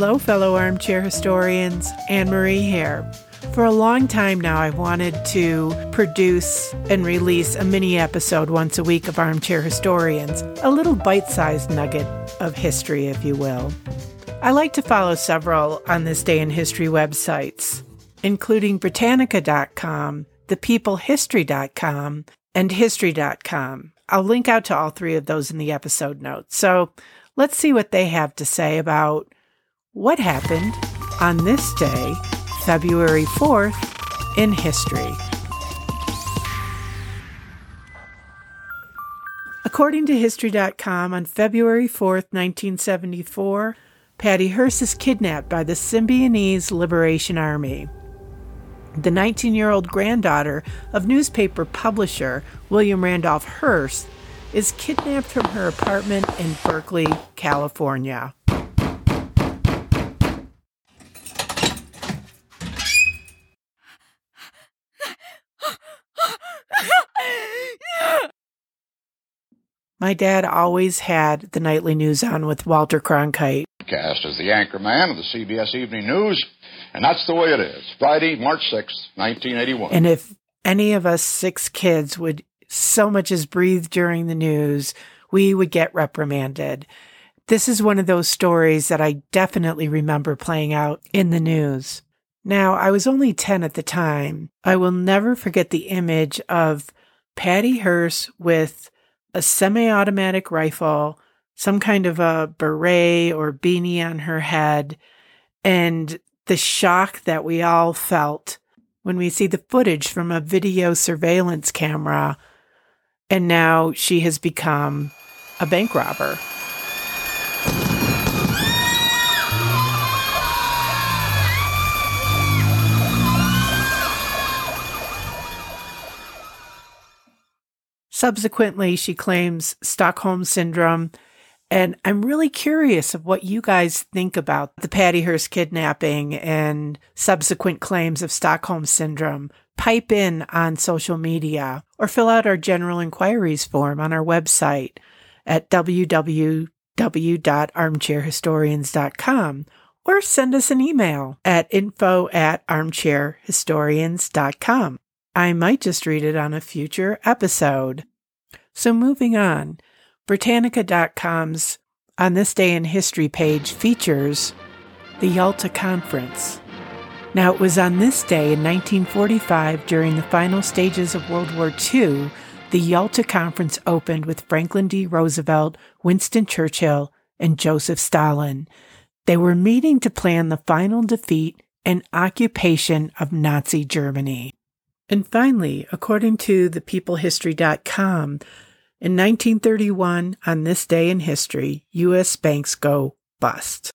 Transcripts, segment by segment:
Hello, fellow armchair historians. Anne Marie here. For a long time now, I've wanted to produce and release a mini episode once a week of Armchair Historians, a little bite sized nugget of history, if you will. I like to follow several on this day in history websites, including Britannica.com, ThePeopleHistory.com, and History.com. I'll link out to all three of those in the episode notes. So let's see what they have to say about what happened on this day, February 4th, in history. According to History.com, on February 4th, 1974, Patty Hearst is kidnapped by the Symbionese Liberation Army. The 19 year old granddaughter of newspaper publisher William Randolph Hearst is kidnapped from her apartment in Berkeley, California. My dad always had the nightly news on with Walter Cronkite. Cast as the anchor man of the CBS Evening News, and that's the way it is. Friday, March 6th, 1981. And if any of us six kids would so much as breathe during the news, we would get reprimanded. This is one of those stories that I definitely remember playing out in the news. Now, I was only 10 at the time. I will never forget the image of Patty Hearst with a semi automatic rifle, some kind of a beret or beanie on her head, and the shock that we all felt when we see the footage from a video surveillance camera. And now she has become a bank robber. Subsequently, she claims Stockholm Syndrome. And I'm really curious of what you guys think about the Patty Hearst kidnapping and subsequent claims of Stockholm Syndrome. Pipe in on social media or fill out our general inquiries form on our website at www.armchairhistorians.com or send us an email at info at armchairhistorians.com. I might just read it on a future episode. So moving on, Britannica.com's On This Day in History page features the Yalta Conference. Now, it was on this day in 1945, during the final stages of World War II, the Yalta Conference opened with Franklin D. Roosevelt, Winston Churchill, and Joseph Stalin. They were meeting to plan the final defeat and occupation of Nazi Germany. And finally, according to thepeoplehistory.com, in 1931, on this day in history, U.S. banks go bust.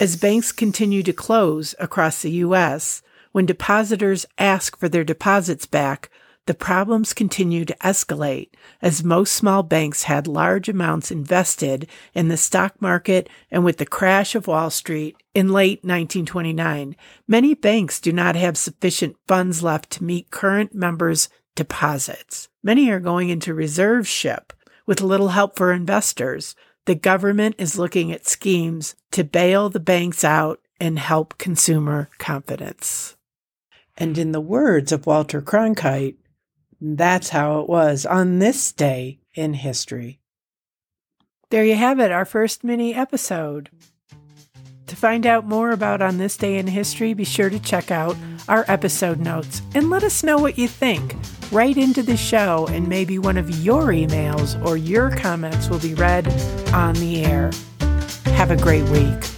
As banks continue to close across the U.S., when depositors ask for their deposits back, the problems continue to escalate as most small banks had large amounts invested in the stock market and with the crash of Wall Street in late 1929, many banks do not have sufficient funds left to meet current members' deposits. Many are going into receivership with little help for investors. The government is looking at schemes to bail the banks out and help consumer confidence. And in the words of Walter Cronkite, that's how it was on this day in history. There you have it, our first mini episode. To find out more about On This Day in History, be sure to check out our episode notes and let us know what you think. Write into the show, and maybe one of your emails or your comments will be read on the air. Have a great week.